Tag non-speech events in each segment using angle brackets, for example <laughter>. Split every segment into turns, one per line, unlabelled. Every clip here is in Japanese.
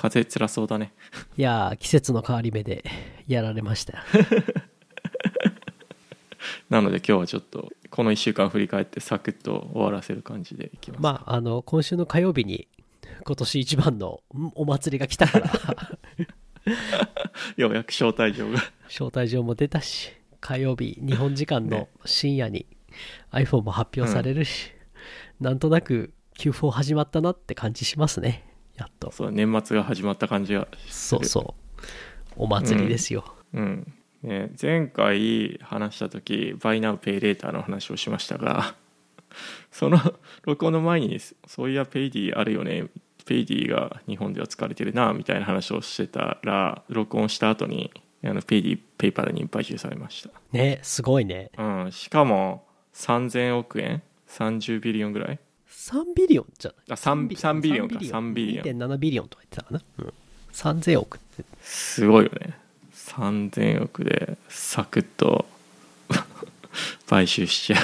風辛そうだね。
いやー季節の変わり目でやられましたよ。<laughs>
なので今日はちょっとこの1週間振り返ってサクッと終わらせる感じでいきます。
まああの今週の火曜日に今年一番のんお祭りが来たから。<laughs>
ようやく招待状が。
招待状も出たし火曜日日本時間の深夜に iPhone も発表されるし、なんとなく Q4 始まったなって感じしますねやっと。
そう年末が始まった感じが
そうそう。お祭りですよ、
うん。ね、前回話した時「 Buy Now Pay Later」の話をしましたが <laughs> その録音の前にそういやペイディあるよねペイディが日本では使われてるなみたいな話をしてたら録音した後にあのペイディペイパルに買収されまし
ねすごいね。
た、うん、しかも3000億円？30 billion ぐらい？
3 billion じゃない？
あ 3, 3 billion。か。3
billion。2.7 billion。とか言ってたかな、うん、3000億って。
すごいよね。3000億でサクッと <laughs> 買収しちゃう。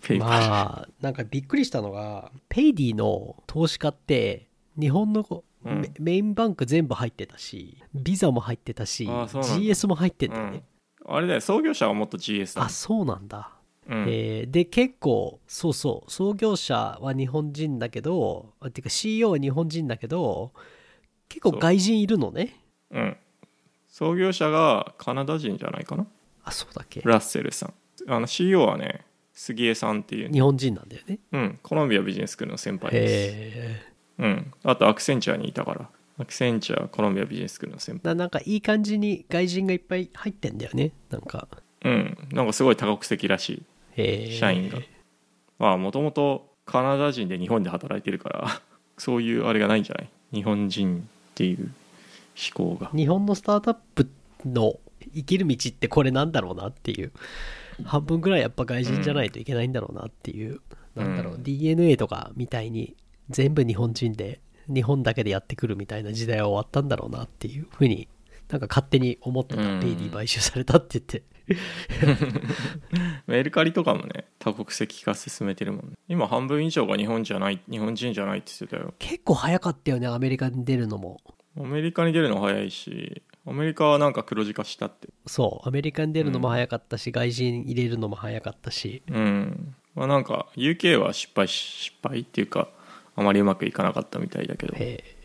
<laughs> ペイパル、
まあなんかびっくりしたのがペイディの投資家って日本の
うん。
メメインバンク全部入ってたしビザも入ってたし GS も入ってんだよね、
あれだよ創業者はもっと GS だ
あそうなんだ、
うん。
えーで結構そうそう創業者は日本人だけどあていうか CEO は日本人だけど結構外人いるのね。
うん。創業者がカナダ人じゃないかな？
あそうだっけ？
ラッセルさん。あの CEO はね杉江さんっていう、
日本人なんだよね。
うん、コロンビアビジネススクールの先輩です、うん、あとアクセンチャーにいたから。アクセンチャーコロンビアビジネススクールの先輩。
ななんかいい感じに外人がいっぱい入ってんだよね。なんか。
うん。なんかすごい多国籍らしい社員が。まあもともとカナダ人で日本で働いてるから <laughs> そういうあれがないんじゃない？日本人っていう思考が。
日本のスタートアップの生きる道ってこれなんだろうなっていう。半分ぐらいやっぱ外人じゃないといけないんだろうなっていう、なんだろう、
うん。
DNA とかみたいに全部日本人で日本だけでやってくるみたいな時代は終わったんだろうなっていうふうになんか勝手に思ってた、
うん。
ペイディ買収されたって言って <laughs>
メルカリとかもね多国籍化進めてるもんね。今半分以上が日本じゃない日本人じゃないって言ってたよ。
結構早かったよねアメリカに出るのも。
アメリカに出るの早いしアメリカはなんか黒字化したって。
そうアメリカに出るのも早かったし、外人入れるのも早かったし。
うん。まあなんか UK は失敗し失敗っていうかあまりうまくいかなかったみたいだけど。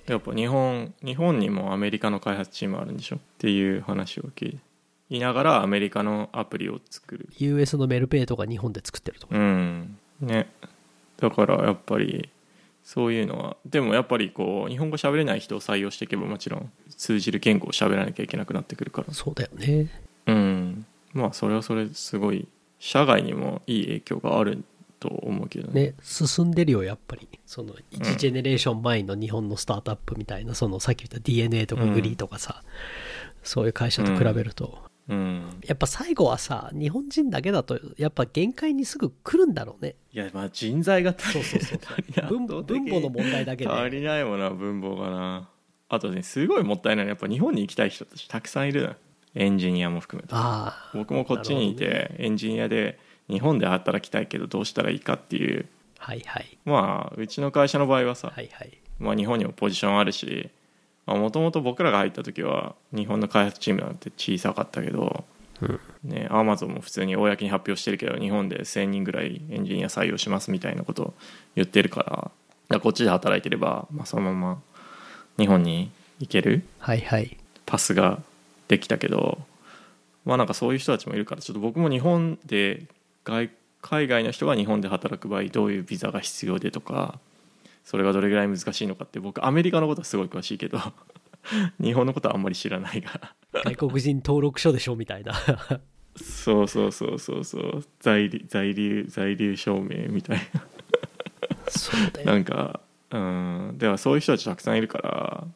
やっぱ日本日本にもアメリカの開発チームあるんでしょっていう話を聞いながらアメリカのアプリを作る。
US のメルペイとか日本で作ってるとか。
うん。ね。だからやっぱりそういうのはでもやっぱりこう日本語喋れない人を採用していけばもちろん通じる言語を喋らなきゃいけなくなってくるから。
そうだよね。
うん。まあそれはそれすごい社外にもいい影響があると思うけどね。
ね。進んでるよやっぱり。その1ジェネレーション前の日本のスタートアップみたいな、そのさっき言った DNA とかグリーとかさ、そういう会社と比べると、
うん。
やっぱ最後はさ日本人だけだとやっぱ限界にすぐ来るんだろうね。
いやまあ人材が足り
そうそうそう。<laughs> 分母の問題だけで。
足りないもんな分母がな。あとねすごいもったいないやっぱ日本に行きたい人たちたくさんいるエンジニアも含めて。
ああ
僕もこっちにいて、エンジニアで日本で働きたいけどどうしたらいいかっていう。
はいはい。
まあうちの会社の場合はさ、
はいはい。
まあ、日本にもポジションあるしもともと僕らが入った時は日本の開発チームなんて小さかったけど、
うん。
ね、アマゾンも普通に公に発表してるけど日本で1000人ぐらいエンジニア採用しますみたいなことを言ってるからだこっちで働いてれば、まあ、そのまま日本に行ける
はいはい。
パスができたけどまあなんかそういう人たちもいるからちょっと僕も日本で外海外の人が日本で働く場合どういうビザが必要でとかそれがどれぐらい難しいのかって僕アメリカのことはすごい詳しいけど <laughs> 日本のことはあんまり知らないから
外国人登録書でしょみたいな。
そうそうそうそうそう。在留在留在留証明みたい
そうだよ。
ななんかうん。ではそういう人たちたくさんいるから、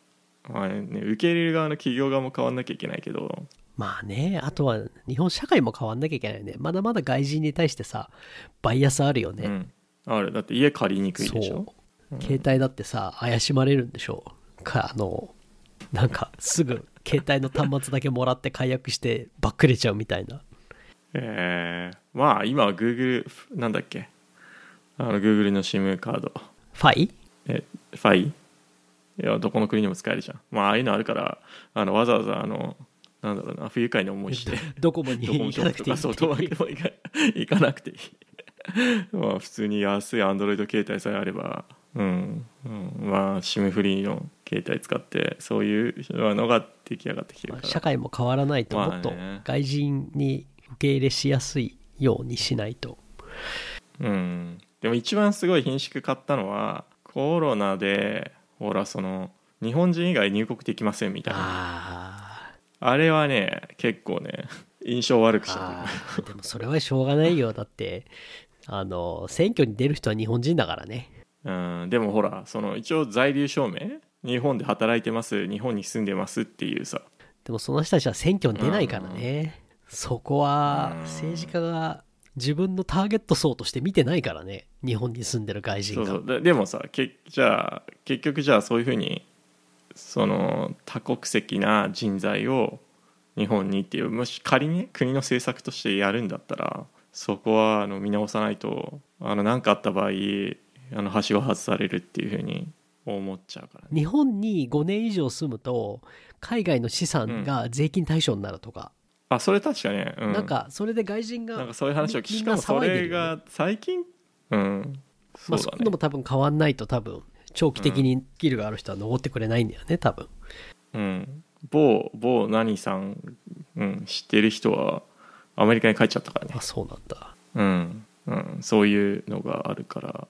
まあね、受け入れる側の企業側も変わんなきゃいけないけど。
まあねあとは日本社会も変わんなきゃいけないよね。まだまだ外人に対してさバイアスあるよね、
うん、ある。だって家借りにくいでし
そ
ょ
う携帯だってさ怪しまれるんでしょ？かあのなんかすぐ携帯の端末だけもらって解約してバックれちゃうみたいな。
えー、まあ今は Google なんだっけ？あの Google の SIM カード。
ファイ？
えファイ？いやどこの国にも使えるじゃん。まあああいうのあるからあのわざわざあのなんだろうな不愉快な思いして
ドコモに行
か
かなくていい。
そうとわけもいか行かなくていい。<laughs> まあ普通に安いアンドロイド携帯さえあればうん、うん、まあ SIM フリーの携帯使ってそういうのが出来上がってきてるから、
まあ社会も変わらないと
まあね。
もっと外人に受け入れしやすいようにしないと。
うん、でも一番すごい品種買ったのはコロナでほらその日本人以外入国できませんみたいな。
あ
あれはね結構ね印象悪くした。
でもそれはしょうがないよ。だってあの選挙に出る人は日本人だからね
うん、でもほらその一応在留証明日本で働いてます日本に住んでますっていうさ。
でもその人たちは選挙に出ないからね。そこは
うん。
政治家が自分のターゲット層として見てないからね。日本に住んでる外人が。
ででもさけじゃあ結局じゃあそういうふうにその多国籍な人材を日本にっていうもし仮にね国の政策としてやるんだったらそこはあの見直さないとあの何かあった場合あの橋を外されるっていうふうに思っちゃうからね。
日本に5年以上住むと海外の資産が税金対象になるとか、
あそれ確かね、うん、
なんかそれで外人が
なんかそういう話を聞きしかもそれが最近？うん。
まあ、
そ
うういうのも多分変わんないと多分長期的にスキルがある人は残ってくれないんだよね多分。
うん。某某何さん、うん、知ってる人はアメリカに帰っちゃったからね。
あそうなんだ。
うん、うん、そういうのがあるから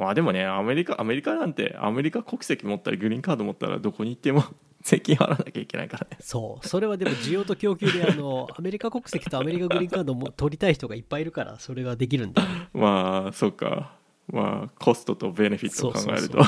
まあでもねアメリカアメリカなんてアメリカ国籍持ったりグリーンカード持ったらどこに行っても <laughs> 税金払わなきゃいけないからね。
そう。それはでも需要と供給であのアメリカ国籍とアメリカグリーンカードも取りたい人がいっぱいいるからそれができるんだ
まあそうか。まあコストとベネフィットを考えると。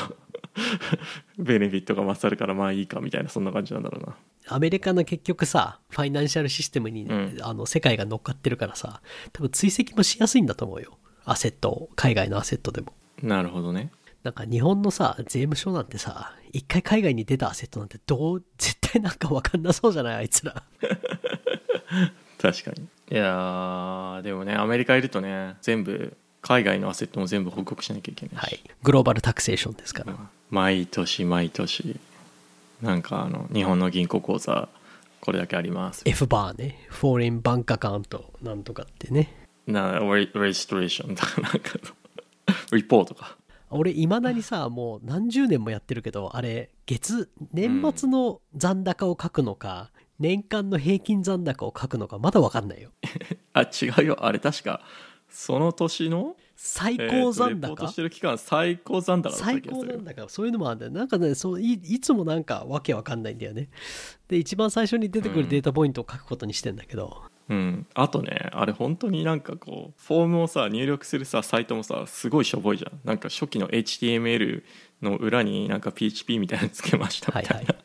<laughs> ベネフィットが勝るからまあいいかみたいなそんな感じなんだろうな。
アメリカの結局さファイナンシャルシステムに、
うん。
あの世界が乗っかってるからさ多分追跡もしやすいんだと思うよ。アセットを。海外のアセットでも
なるほどね。
なんか日本のさ税務署なんてさ一回海外に出たアセットなんてどう絶対なんか分かんなそうじゃない？あいつら。<laughs>
確かに。いやーでもねアメリカいるとね全部海外のアセットも全部報告しなきゃいけないし、
はい。グローバルタクセーションですから。
毎年毎年。なんかあの日本の銀行口座これだけあります。
F バーね。フォーリンバンクアカウントなんとかってね。
なレレジストレーションとかなんか <laughs> リポートか。
俺いまだにさもう何十年もやってるけどあれ月年末の残高を書くのか、年間の平均残高を書くのかまだ分かんないよ。<laughs>
あ違うよ。あれ確かその年の
最
えー
高？残
とレポーしてる期間最高残高
最高残高そういうのもあるんだよ。なんかねそういいつもなんかわけわかんないんだよね。で一番最初に出てくるデータポイントを書くことにしてんだけど、
うん、あとねあれ本当になんかこうフォームをさ入力するさサイトもさすごいしょぼいじゃん。なんか初期の HTML の裏になんか PHP みたいなのつけましたみたいな、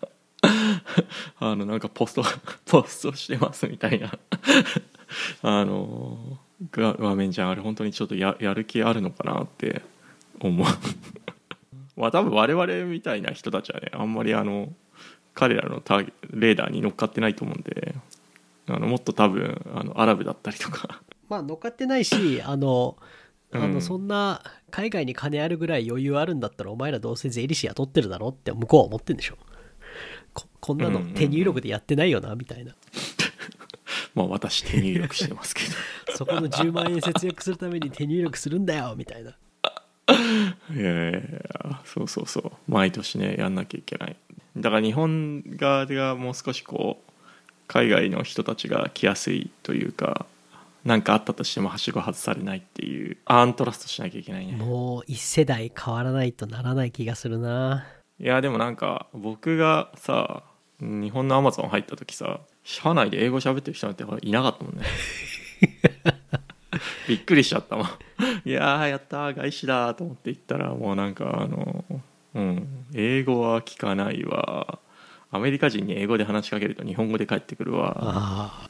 <laughs> あのなんかポスト <laughs> ポストしてますみたいな。<laughs> あのが画面じゃんあれ本当にちょっとややる気あるのかなって思う。まあ多分我々みたいな人たちはねあんまりあの彼らのターゲレーダーに乗っかってないと思うんであのもっと多分あのアラブだったりとか。<laughs>
まあ乗っかってないしあのあの
うん
そんな海外に金あるぐらい余裕あるんだったらお前らどうせ税理士雇ってるだろって向こうは思ってんでしょ。ここんなの手入力でやってないよなみたいな。<laughs>
まあ私手入力してますけど。<laughs>
そこの10万円節約するために手入力するんだよみたいな。い
やいやいやそうそうそう。毎年ねやんなきゃいけない。だから日本側がもう少しこう海外の人たちが来やすいというか何かあったとしてもはしご外されないっていうアントラストしなきゃいけないね。
もう一世代変わらないとならない気がするな。い
やでもなんか僕がさ日本のアマゾン入った時さ社内で英語喋ってる人なんていなかったもんね。<laughs> びっくりしちゃったもん。いやーやったー外資だーと思って行ったらもうなんかあのうん英語は聞かないわアメリカ人に英語で話しかけると日本語で返ってくるわ。
あ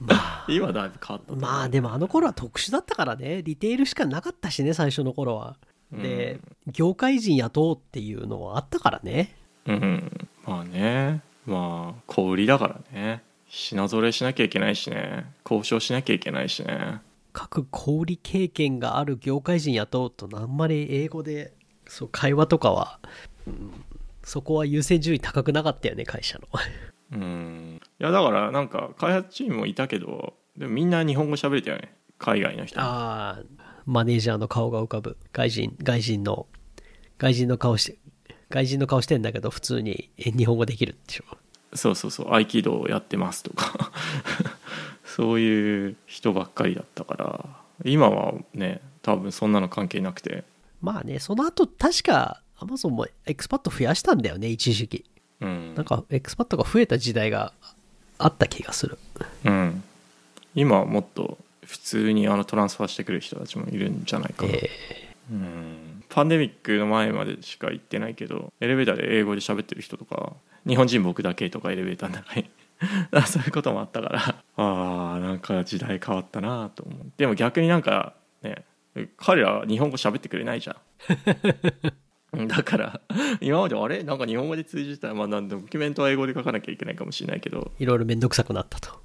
まあ
今だいぶ変わった
まあでもあの頃は特殊だったからね。リテールしかなかったしね最初の頃は。で、業界人雇うっていうのはあったからね。
うん。まあね。まあ小売りだからね。品揃えしなきゃいけないしね。交渉しなきゃいけないしね。
各小売経験がある業界人雇うとあんまり英語でそう会話とかは、うんそこは優先順位高くなかったよね会社の。
うん。いやだからなんか開発チームもいたけどでもみんな日本語喋れたよね。海外の人
ああマネージャーの顔が浮かぶ。外人外人の外人の顔して外人の顔してんだけど普通にえ日本語できるでしょ
そうそうそう。合気道をやってますとか。<laughs> そういう人ばっかりだったから。今はね多分そんなの関係なくて。
まあねその後確かアマゾンもエクスパット増やしたんだよね一時期。
うん。
なんかエクスパットが増えた時代があった気がする。
うん。今はもっと普通にあのトランスファーしてくる人たちもいるんじゃないかな、
え。
うん。パンデミックの前までしか行ってないけどエレベーターで英語で喋ってる人とか日本人僕だけとかエレベーターの中に。<laughs> そういうこともあったから。あーなんか時代変わったなと思う。でも逆になんかね彼らは日本語喋ってくれないじゃん <laughs> だから <laughs> 今まであれ？なんか日本語で通じたらまあなんドキュメントは英語で書かなきゃいけないかもしれないけど。
ーいろいろめんどくさくなったと。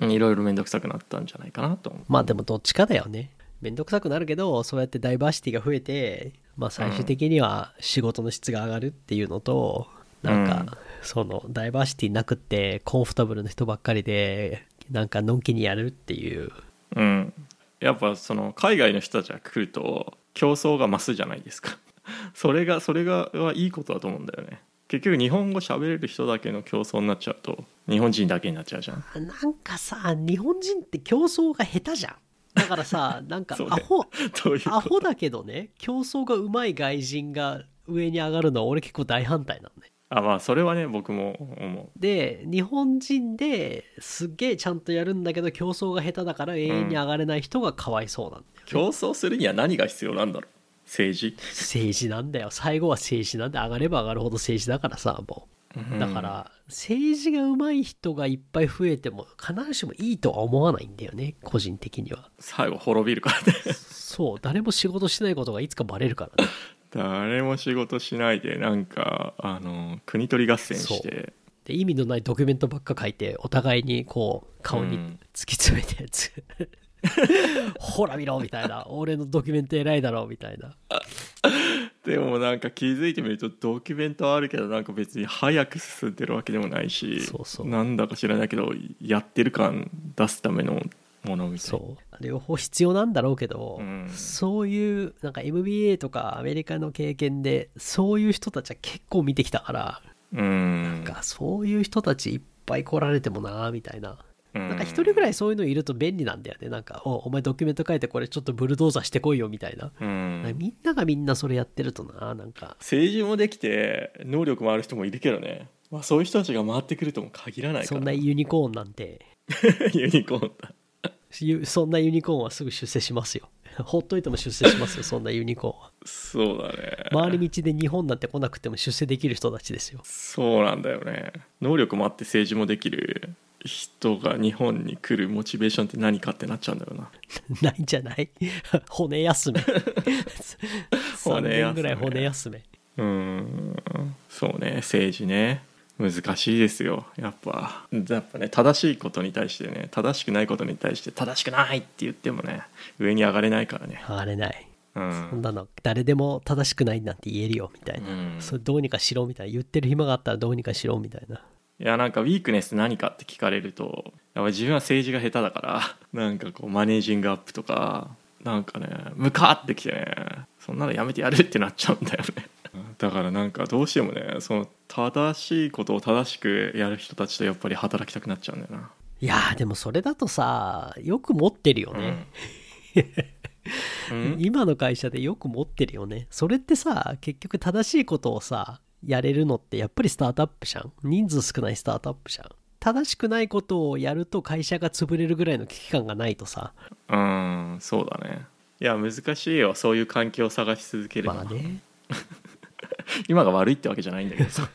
うんいろいろ面倒くさくなったんじゃないかなと
まあでもどっちかだよね。めんどくさくなるけどそうやってダイバーシティが増えてまあ最終的には仕事の質が上がるっていうのと、なんか、
うん。
そのダイバーシティなくってコンフォタブルな人ばっかりでなんかのんきにやるっていう。
うん、やっぱその海外の人たちが来ると競争が増すじゃないですか <laughs> それがそれがはいいことだと思うんだよね。結局日本語喋れる人だけの競争になっちゃうと日本人だけになっちゃうじゃん。
なんかさ日本人って競争が下手じゃん。だからさ <laughs> なんかアホ、<laughs> アホだけどね競争がうまい外人が上に上がるのは俺結構大反対なのね。
あまあそれはね僕も思
で日本人ですっげえちゃんとやるんだけど競争が下手だから永遠に上がれない人がかわいそうなんだよ、
う競争するには何が必要なんだろう？政治？
政治なんだよ。最後は政治なんで上がれば上がるほど政治だからさもう。だから政治が上手い人がいっぱい増えても必ずしもいいとは思わないんだよね個人的には。
最後滅びるからね。
そう誰も仕事してないことがいつかバレるからね。<laughs>
誰も仕事しないでなんかあの国取り合戦して。
で意味のないドキュメントばっか書いてお互いにこう顔に
うん。
突き詰めてつ <laughs> ほら見ろみたいな。俺のドキュメント偉いだろみたいな。
でもなんか気づいてみるとドキュメントはあるけどなんか別に早く進んでるわけでもないし
そうそう。
なんだか知らないけどやってる感出すためのものみたいな。
そう。両方必要なんだろうけど、
うん。
そういうなんか MBA とかアメリカの経験でそういう人たちは結構見てきたから、
うん。
なんかそういう人たちいっぱい来られてもなみたいな
な
なんか一人ぐらいそういうのいると便利なんだよね。なんかおお前ドキュメント書いてこれちょっとブルドーザーしてこいよみたいな、
うん。
みんながみんなそれやってるとななんか。
政治もできて能力もある人もいるけどね、まあ、そういう人たちが回ってくるとも限らないから。
そんなユニコーンなんて。<laughs>
ユニコーンだ。
ゆそんなユニコーンはすぐ出世しますよ。<laughs> ほっといても出世しますよそんなユニコーンは。
そうだね。
回り道で日本なんて来なくても出世できる人たちですよ。
そうなんだよね。能力もあって政治もできる人が日本に来るモチベーションって何かってなっちゃうんだよな。<laughs>
ないんじゃない？<laughs> 骨休め。3
骨休め
年ぐらい骨休め。
うーん。そうね。政治ね。難しいですよ。やっぱ。やっぱね正しいことに対してね。正しくないことに対して正しくないって言ってもね上に上がれないからね。
上がれない、
う
そん
ん
なの誰でも正しくないなんて言えるよみたいな、
うん。
それどうにかしろみたいな。言ってる暇があったらどうにかしろみたいない
やなんかウィークネス何かって聞かれるとやっぱ自分は政治が下手だからなんかこうマネージングアップとかなんかねムカってきてねそんなのやめてやるってなっちゃうんだよね。だからなんかどうしてもねその正しいことを正しくやる人たちとやっぱり働きたくなっちゃうんだよな。い
やーでもそれだとさよく持ってるよね、
うん、<laughs> うん？
今の会社でよく持ってるよね。それってさ結局正しいことをさやれるのってやっぱりスタートアップじゃん。人数少ないスタートアップじゃん。正しくないことをやると会社が潰れるぐらいの危機感がないとさ。
うんそうだね。いや難しいよそういう環境を探し続けるのは、
まあね。<laughs>
今が悪いってわけじゃないんだけどさ。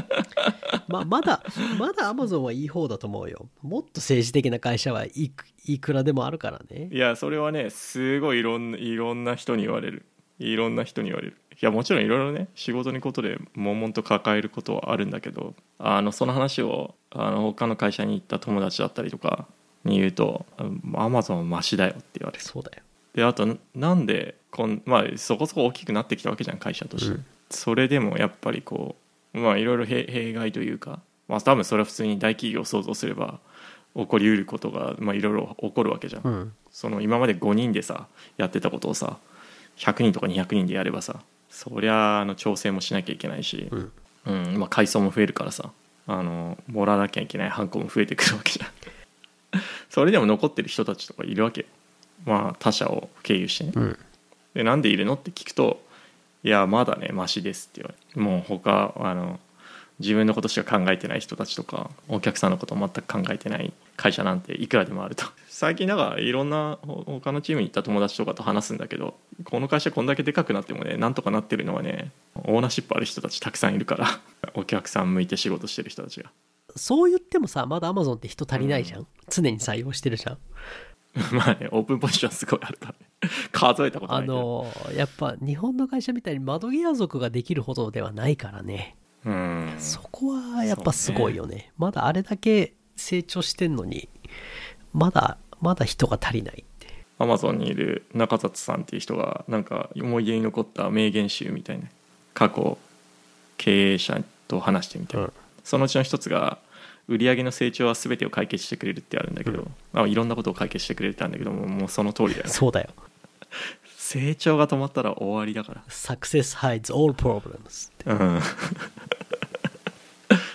<laughs>
まあまだまだアマゾンはいい方だと思うよ。もっと政治的な会社はいくいくらでもあるからね。
いやそれはねすごいいろんないろんな人に言われる。いろんな人に言われる。いやもちろんいろいろね仕事のことで悶々と抱えることはあるんだけどあのその話をあの他の会社に行った友達だったりとかに言うと「アマゾンはマシだよ」って言われる。
そうだよ。
であとなんでこん、まあ、そこそこ大きくなってきたわけじゃん会社として、
うん。
それでもやっぱりこうまあいろいろ弊弊害というか、まあ、多分それは普通に大企業を想像すれば起こりうることがまあいろいろ起こるわけじゃん、
うん。
その今まで5人でさやってたことをさ100人とか200人でやればさそりゃあの調整もしなきゃいけないし、
うん。
うんまあ、階層も増えるからさ。あのもらわなきゃいけないハンコも増えてくるわけじゃん。<laughs> それでも残ってる人たちとかいるわけよ。まあ他社を経由してね。
うん。
でなんでいるのって聞くと「いやまだねマシです」って言われてもう他あの自分のことしか考えてない人たちとかお客さんのことを全く考えてない会社なんていくらでもあると。最近だからいろんなほ他のチームに行った友達とかと話すんだけどこの会社こんだけでかくなってもねなんとかなってるのはねオーナーシップある人たちたくさんいるから <laughs> お客さん向いて仕事してる人たちが。
そう言ってもさまだアマゾンって人足りないじゃん、常に採用してるじゃん。<laughs>
まあねオープンポジションすごいあるからね。<laughs> 数えたことな
あ
いけど。
のやっぱ日本の会社みたいに窓際族ができるほどではないからね。
うん。
そこはやっぱすごいよね。まだあれだけ成長してんのにまだまだ人が足りないって。
アマゾンにいる中里さんっていう人がなんか思い出に残った名言集みたいな過去経営者と話してみたいな、
うん。
そのうちの一つが売上の成長は全てを解決してくれるってあるんだけど、あいろんなことを解決してくれるってあるんだけどももうその通りだよね。
そうだよ。
成長が止まったら終わりだか
Success hides all problems って。
らうん。<laughs>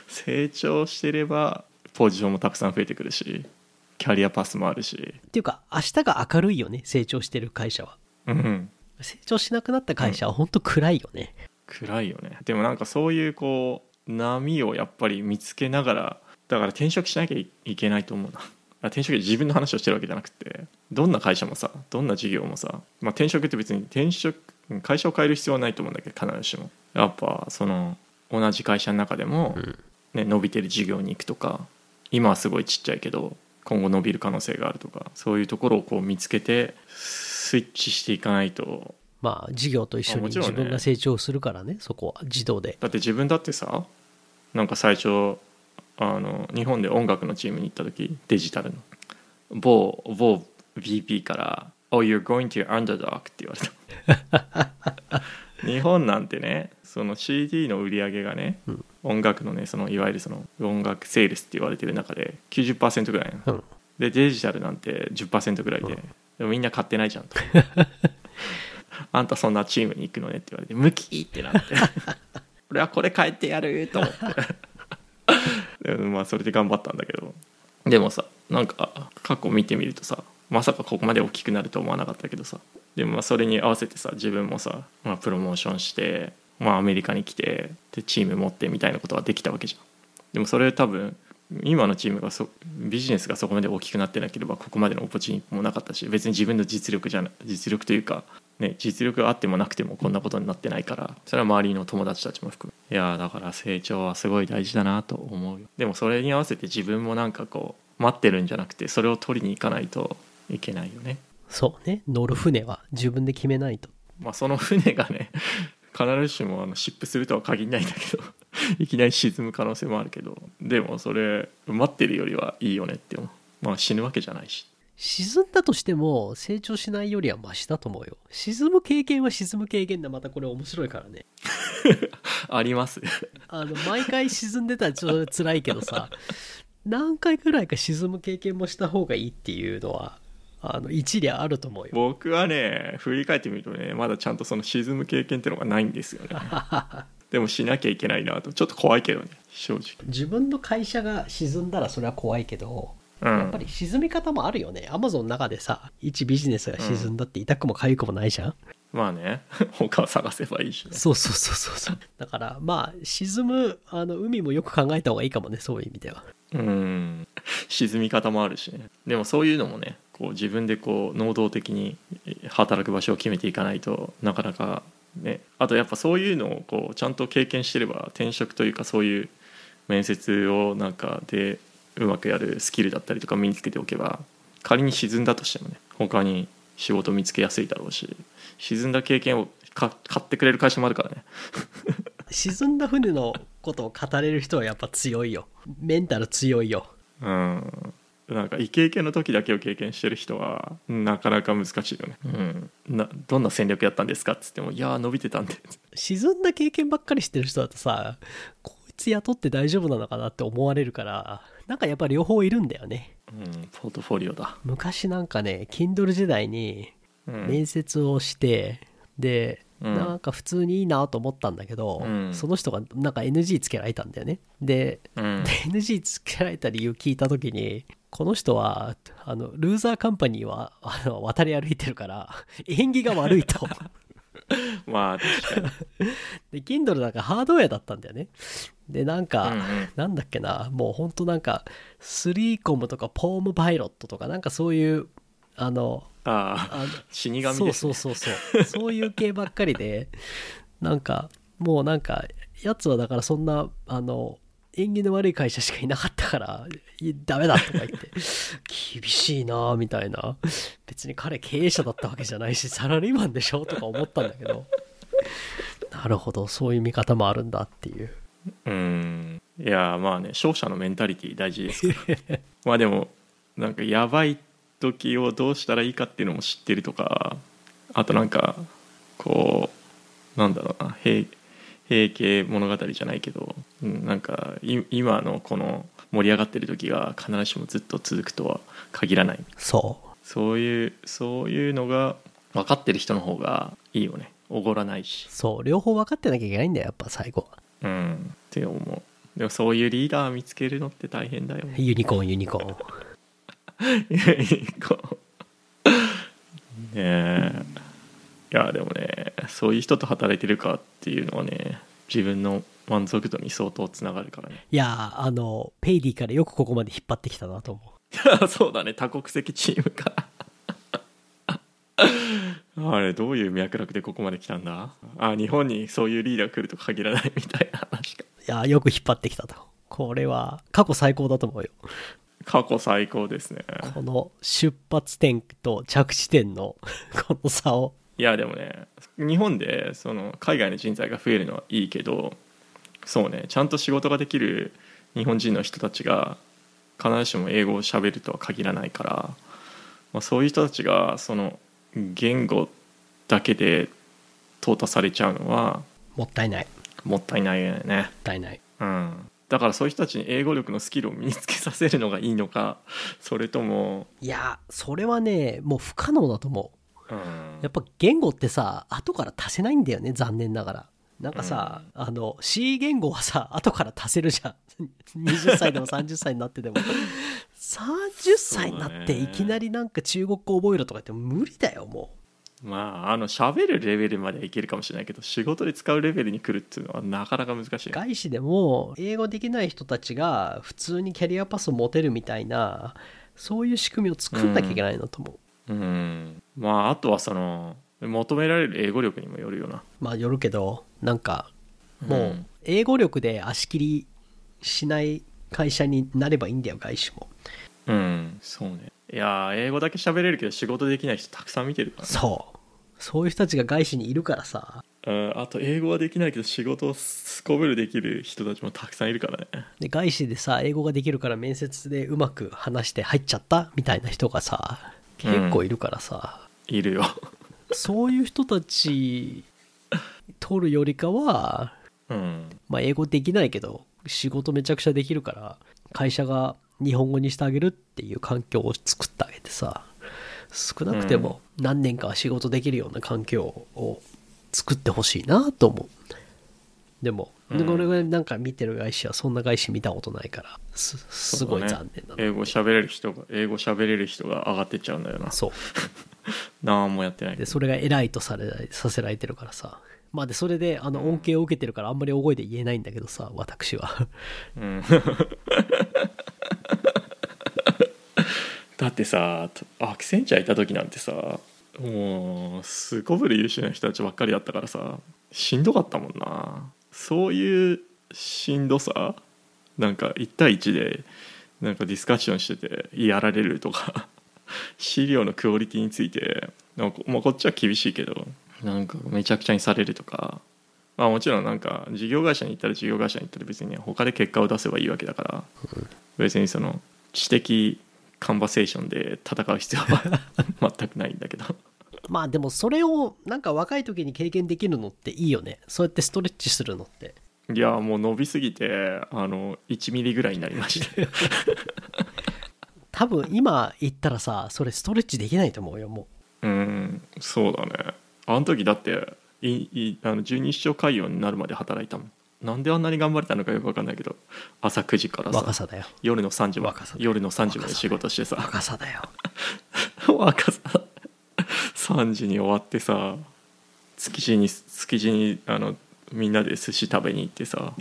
成長してればポジションもたくさん増えてくるしキャリアパスもあるし。
っていうか明日が明るいよね成長してる会社は。
うん
成長しなくなった会社は本当暗いよね、
暗いよね。でもなんかそういうこう波をやっぱり見つけながらだから転職しなきゃいいけないと思うな。あ転職で自分の話をしてるわけじゃなくてどんな会社もさどんな事業もさ、まあ、転職って別に転職会社を変える必要はないと思うんだけど必ずしも。やっぱその同じ会社の中でも、ね、伸びてる事業に行くとか今はすごいちっちゃいけど今後伸びる可能性があるとかそういうところをこう見つけてスイッチしていかないと。
まあ事業と一緒に自分が成長するからねそこは自動で。
だって自分だってさなんか最初あの日本で音楽のチームに行った時デジタルの。某某 VP から「Oh you're going to underdog」って言われた。<laughs> 日本なんてねその CD の売り上げがね、
うん
音楽のねそのいわゆるその音楽セールスって言われてる中で90%ぐらい
うん。
でデジタルなんて10%ぐらいで、
うん。
でもみんな買ってないじゃんと。<laughs> あんたそんなチームに行くのねって言われてムキーってなって。<laughs> 俺はこれ変えてやると思って。<laughs> でまあそれで頑張ったんだけど。でもさなんか過去見てみるとさまさかここまで大きくなると思わなかったけどさ。でもまあそれに合わせてさ自分もさ、まあ、プロモーションして、まあ、アメリカに来てでチーム持ってみたいなことができたわけじゃん。でもそれ多分今のチームがそビジネスがそこまで大きくなってなければここまでのオポチュニティもなかったし別に自分の実力じゃな実力というか、ね、実力があってもなくてもこんなことになってないからそれは周りの友達たちも含め。いやーだから成長はすごい大事だなと思うよ。でもそれに合わせて自分もなんかこう待ってるんじゃなくてそれを取りに行かないといけないよね。
そうね。乗る船は自分で決めないと。
まあその船がね必ずしもあのシップするとは限らないんだけど <laughs> いきなり沈む可能性もあるけどでもそれ待ってるよりはいいよねって思う。まあ死ぬわけじゃないし。
沈んだとしても成長しないよりはマシだと思うよ。沈む経験は沈む経験でまたこれ面白いからね。<laughs>
あります。
あの毎回沈んでたらちょっと辛いけどさ <laughs> 何回くらいか沈む経験もした方がいいっていうのはあの一理あると思うよ。
僕はね振り返ってみるとねまだちゃんとその沈む経験っていうのがないんですよね。<laughs> でもしなきゃいけないなと。ちょっと怖いけどね正直。
自分の会社が沈んだらそれは怖いけど
うん。
やっぱり沈み方もあるよね。アマゾンの中でさ一ビジネスが沈んだって痛くも痒くもないじゃん、
まあね。<laughs> 他を探せばいいしね。
そうそうそうそうそう。だからまあ沈むあの海もよく考えた方がいいかもねそういう意味では
うん。沈み方もあるしね。でもそういうのもねこう自分でこう能動的に働く場所を決めていかないとなかなかね。あとやっぱそういうのをこうちゃんと経験してれば転職というかそういう面接をなんかでうまくやるスキルだったりとか身につけておけば仮に沈んだとしてもね他に仕事見つけやすいだろうし沈んだ経験を買ってくれる会社もあるからね。
沈んだ船のことを語れる人はやっぱ強いよ。メンタル強いよ。
うん。なんかイケイケの時だけを経験してる人はなかなか難しいよね、うん、などんな戦略やったんですかっつっても「いやー伸びてたんで」
沈んだ経験ばっかりしてる人だとさこいつ雇って大丈夫なのかなって思われるからなんかやっぱ両方いるんだよね。
うん、ポートフォリオだ、
昔なんかね Kindle 時代に
うん。
面接をして、で、
うん
なんか普通にいいなと思ったんだけど、
うん。
その人がなんか NG つけられたんだよね。で
うん。
で NG つけられた理由聞いた時にこの人はあのルーザーカンパニーはあの渡り歩いてるから縁起が悪いと。<laughs>
まあ確かに。
で Kindle なんかハードウェアだったんだよね。でなんか、
うんうん。
なんだっけなもうほんとなんかスリーコムとかポームパイロットとかなんかそういうあの
あ死神です、ね、
そうそうそうそう。そういう系ばっかりでなんかもうなんかやつはだからそんなあの縁起の悪い会社しかいなかったからダメだとか言って厳しいなみたいな。別に彼経営者だったわけじゃないしサラリーマンでしょとか思ったんだけど。なるほどそういう見方もあるんだっていう。
うん。いやまあね勝者のメンタリティ大事ですから。まあでもなんかやばい時をどうしたらいいかっていうのも知ってるとかあとなんかこうなんだろうな平平家物語じゃないけど、うん、なんかい今のこの盛り上がってる時が必ずしもずっと続くとは限らない。
そう。
そういうそういうのが分かってる人の方がいいよね。おごらないし。
そう。両方分かってなきゃいけないんだよやっぱ最後は。
うん。って思う。でもそういうリーダー見つけるのって大変だよね。
ユニコーンユニコーン <laughs>
こう。ねえ。いやでもねそういう人と働いてるかっていうのはね自分の満足度に相当つながるからね。
いやーあのペイディからよくここまで引っ張ってきたなと思う。<laughs>
そうだね多国籍チームか。<laughs> あれどういう脈絡でここまで来たんだ？あ日本にそういうリーダー来ると限らないみたいな話か。
いやーよく引っ張ってきたと。これは過去最高だと思うよ
過去最高ですね。
この出発点と着地点の <laughs> この差を。
いやでもね日本でその海外の人材が増えるのはいいけどそうねちゃんと仕事ができる日本人の人たちが必ずしも英語を喋るとは限らないから、まあ、そういう人たちがその言語だけで淘汰されちゃうのは
もったいない。も
もったいないよね、
ったいない。
うん、だからそういう人たちに英語力のスキルを身につけさせるのがいいのかそれとも、
いやーそれはねもう不可能だと思う。
うん。
やっぱ言語ってさ後から足せないんだよね残念ながら。なんかさ、あの C 言語はさ後から足せるじゃん。<laughs> 20歳でも30歳になってでも。<laughs> 30歳になっていきなりなんか中国語覚えろとか言っても無理だよも
まああの喋るレベルまではいけるかもしれないけど仕事で使うレベルに来るっていうのはなかなか難しいう
外資でも英語できない人たちが普通にキャリアパスを持てるみたいなそういう仕組みを作んなきゃいけないなと思う、
うん。まああとはその求められる英語力にもよるよな。
まあよるけどなんかも
う
うん。英語力で足切りしない会社になればいいんだよ外資も
うんそうね。いやー英語だけ喋れるけど仕事できない人たくさん見てるからね。
そう。そういう人たちが外資にいるからさ。
うんあと英語はできないけど仕事をすこぶるできる人たちもたくさんいるからね。
で外資でさ英語ができるから面接でうまく話して入っちゃったみたいな人がさ結構いるからさ、
いるよ。
そういう人たち取るよりかは
うん。
まあ、英語できないけど仕事めちゃくちゃできるから会社が日本語にしてあげるっていう環境を作ってあげてさ少なくても何年かは仕事できるような環境を作ってほしいなと思う。でも、
うん。
これがなんか見てる外資はそんな外資見たことないからすすごい残念だな。
英語喋れる人が英語喋れる人が上がってっちゃうんだよな。
そう。<laughs>
何もやってない。
でそれが偉いとされさせられてるからさ。まあでそれであの恩恵を受けてるからあんまり大声で言えないんだけどさ私は。
うんだってさアクセンチャーいた時なんてさもうすこぶる優秀な人たちばっかりだったからさしんどかったもんな。そういうしんどさなんか1対1でなんかディスカッションしててやられるとか <laughs> 資料のクオリティについてなんかまあこっちは厳しいけどなんかめちゃくちゃにされるとかまあもちろんなんか事業会社に行ったら事業会社に行ったら別に他で結果を出せばいいわけだから別にその知的カンバセーションで戦う必要は <laughs> 全くないんだけど。
まあでもそれをなんか若い時に経験できるのっていいよね。そうやってストレッチするのって。
いやもう伸びすぎてあの1ミリぐらいになりました。<laughs>
多分今言ったらさそれストレッチできないと思うよも
うんそうだね。あの時だっていいあの十二指腸潰瘍になるまで働いたもんなんであんなに頑張れたのかよく分かんないけど朝9時から
若さだよ。
夜の3時ま
若さだ
夜の3時まで仕事してさ。
若さだよ。<laughs>
若さ。3時に終わってさ築地に築地にあのみんなで寿司食べに行ってさ、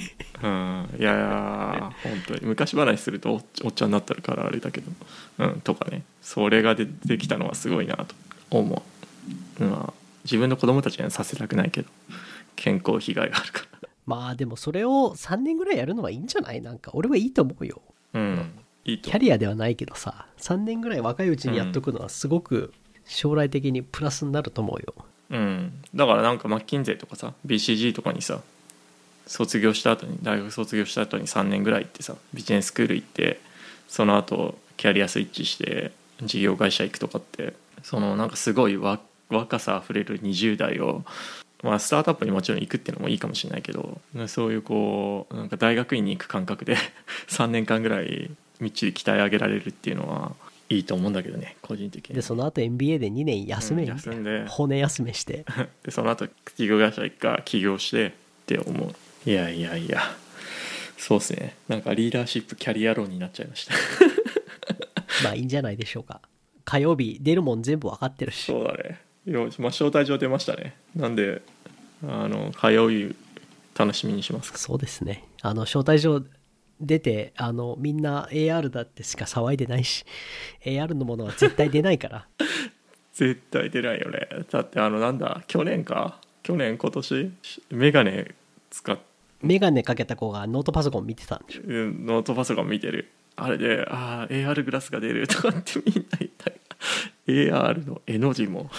うん、いやいや本当に。昔話するとおおっちゃんになってるからあれだけど、うん、とかね。それがでできたのはすごいなと。思う、まあ、自分の子供たちにはさせたくないけど。健康被害があるか
まあでもそれを3年ぐらいやるのはいいんじゃない？なんか俺はいいと思うよ。
らうん。いいと
キャリアではないけどさ。3年ぐらい若いうちにやっとくのはすごく将来的にプラスになると思うよ。
うん、だからなんかマッキンゼーとかさ BCG とかにさ卒業した後に大学卒業した後に3年ぐらい行ってさビジネススクール行ってその後キャリアスイッチして事業会社行くとかってそのなんかすごいわ若さあふれる20代をまあスタートアップにもちろん行くっていうのもいいかもしれないけどそういうこうなんか大学院に行く感覚で <laughs> 3年間ぐらいみっちり鍛え上げられるっていうのはいいと思うんだけどね個人的に。
でその後 MBA で2年休め、
うん休んで。
骨休めして。<laughs>
でその後企業会社行くか起業してって思う。いやいやいや。そうっすね。なんかリーダーシップキャリア論になっちゃいました。<laughs>
まあいいんじゃないでしょうか。火曜日出るもん全部分かってるし。
そうだねよまあ、招待状出ましたね。なんであの火曜日楽しみにしますか。
そうですね。あの招待状出てあのみんな AR だってしか騒いでないし AR のものは絶対出ないから。<laughs>
絶対出ないよね。だってあのなんだ去年か？去年今年？メガネ使っ
メガネかけた子がノートパソコン見てたんでしょ。
ノートパソコン見てる。あれで「ああ AR グラスが出る」とかってみんな言ったり AR の絵の字も。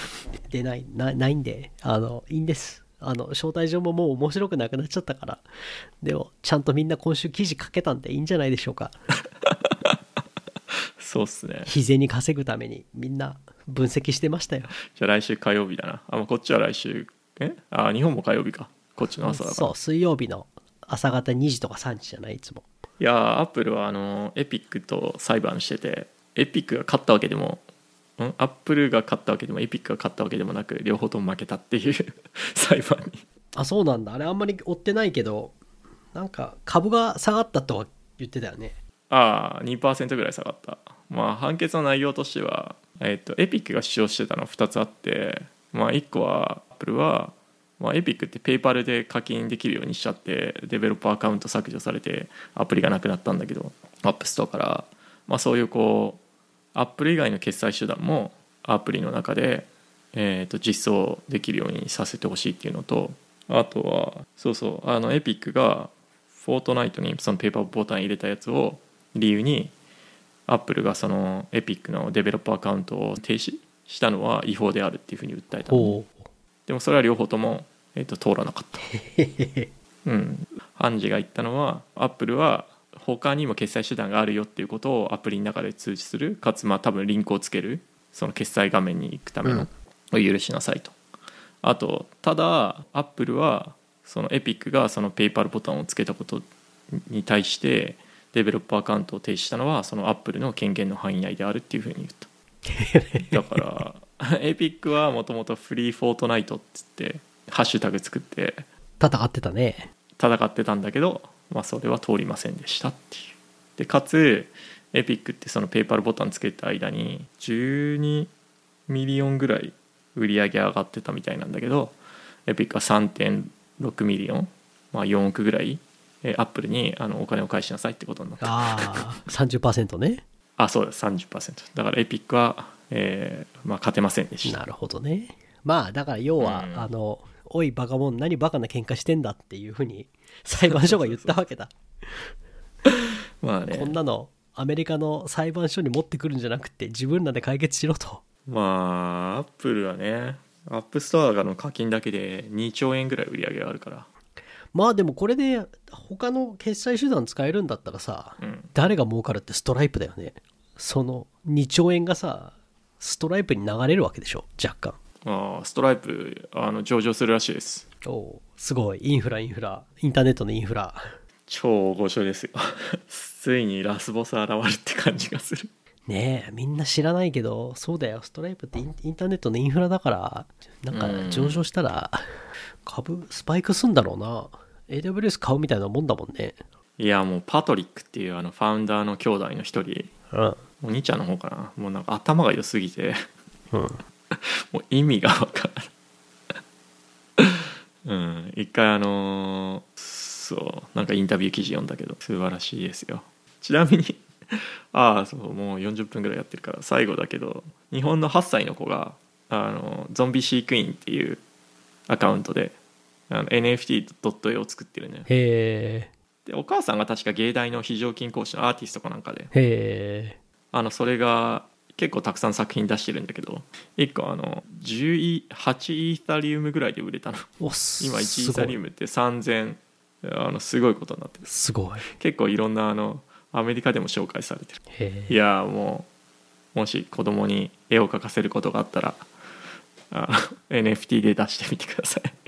出ないなないんであのいいんです。あの招待状ももう面白くなくなっちゃったから。でもちゃんとみんな今週記事書けたんでいいんじゃないでしょうか。<laughs>
そうっすね。
日銭稼ぐためにみんな分析してましたよ。
じゃあ来週火曜日だな。あ、まあ、こっちは来週え？あ日本も火曜日か。こっちの朝だから。
そう水曜日の朝方2時とか3時じゃないいつも。
いやアップルはあのエピックと裁判しててエピックが勝ったわけでもんアップルが勝ったわけでもエピックが勝ったわけでもなく両方とも負けたっていう <laughs> 裁判に。
あそうなんだ。あれあんまり追ってないけどなんか株が下がったとは言ってたよね。
ああ2%ぐらい下がった。まあ判決の内容としては、えっとエピックが主張してたのは2つあって、まあ、1個はアップルは、まあ、エピックってペイパルで課金できるようにしちゃってデベロッパーアカウント削除されてアプリがなくなったんだけどアップストアから、まあ、そういうこうアップル以外の決済手段もアプリの中で、えー、と実装できるようにさせてほしいっていうのとあとはそうそうあのエピックがフォートナイトにそのペイパルボタン入れたやつを理由にアップルがそのエピックのデベロッパーアカウントを停止したのは違法であるっていうふうに訴えたでもそれは両方とも、えー、と通らなかった。<laughs> うん、判事が言ったのはアップルは他にも決済手段があるよっていうことをアプリの中で通知する。かつまあ多分リンクをつける。その決済画面に行くための、を許しなさいとあとただアップルはそのエピックがそのペイパルボタンをつけたことに対してデベロッパーアカウントを停止したのはそのアップルの権限の範囲内であるっていうふうに言った。だからエピックはもともと Free Fortnite っつってハッシュタグ作って
戦ってたね。
戦ってたんだけど、まあ、それは通りませんでしたっていう。でかつエピックってそのペイパルボタンつけた間に12 million ぐらい売り上げ上がってたみたいなんだけどエピックは3.6 million、まあ、4億ぐらいえアップルにあのお金を返しなさいってことになった。
ああ30%ね。
あそうです30%だからエピックは、えーまあ、勝てませんでした。
なるほどね。まあだから要は、
うん。
あの「おいバカモン何バカな喧嘩してんだ」っていうふうに裁判所が言ったわけだ。<laughs>
まあね。
こんなのアメリカの裁判所に持ってくるんじゃなくて自分らで解決しろと。
まあアップルはねアップストアの課金だけで2兆円ぐらい売り上げがあるから。
まあでもこれで他の決済手段使えるんだったらさ
うん。
誰が儲かるってストライプだよね。その2兆円がさストライプに流れるわけでしょ若干
ああストライプあの上場するらしいです。
おおすごい。インフラインフラ。インターネットのインフラ。
超大御所ですよ。<laughs> ついにラスボス現るって感じがする。
ねえみんな知らないけどそうだよ。ストライプってインインターネットのインフラだからなんか
うん。
上場したら株スパイクすんだろうな。AWS 買うみたいなもんだもんね。
いやもうパトリックっていうあのファウンダーの兄弟の一人。
うん。
お兄ちゃんの方かな。もうなんか頭が良すぎて。
うん <laughs>
もう意味がわからないうん。一回あのーそうなんかインタビュー記事読んだけど素晴らしいですよ。ちなみに <laughs> ああそうもう40分ぐらいやってるから最後だけど日本の8歳の子があのゾンビ飼育員っていうアカウントであの NFT. 絵を作ってるね
へ
でお母さんが確か芸大の非常勤講師のアーティストかなんかで。
えへ
あのそれが結構たくさん作品出してるんだけど1個あの18イーサリウムぐらいで売れたの。今1イーサリウムって3000あのすごいことになってる。
すごい。
結構いろんなあのアメリカでも紹介されてる。
へ
いやもうもし子供に絵を描かせることがあったらあ <laughs> の NFT で出してみてください。
え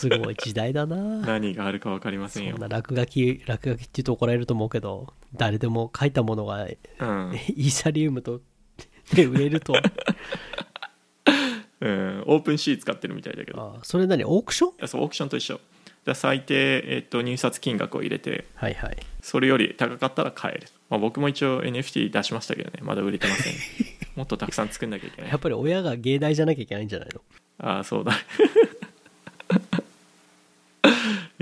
すごい時代だな。
何があるか分かりませんよ。
そんな落書き落書きって言うと怒られると思うけど誰でも書いたものがイ
うん、<laughs>
ーサリウムと <laughs> で売れると。<laughs>
うん、オープンシー使ってるみたいだけど。
あそれ何？オークション？
いやそうオークションと一緒。だ最低、えっと、入札金額を入れて。
はいはい。
それより高かったら買える、まあ、僕も一応 NFT 出しましたけどね。まだ売れてません。もっとたくさん作んなきゃいけない。
やっぱり親が芸大じゃなきゃいけないんじゃないの？
ああそうだ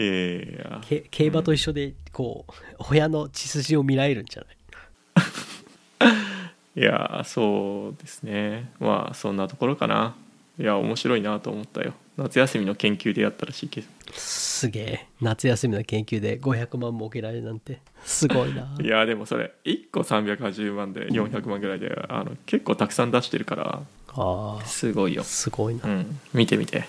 いやいや。いや
け競馬と一緒でこう親の血筋を見られるんじゃない？<laughs>
いやそうですね。まあそんなところかな。いや面白いなと思ったよ。夏休みの研究でやったらしいけど。
すげえ。夏休みの研究で500万儲けられるなんてすごいな。<laughs> い
やでもそれ1個380万で400万ぐらいであの結構たくさん出してるから。
あ
すごいよ。
ーすごいな。
うん。見てみて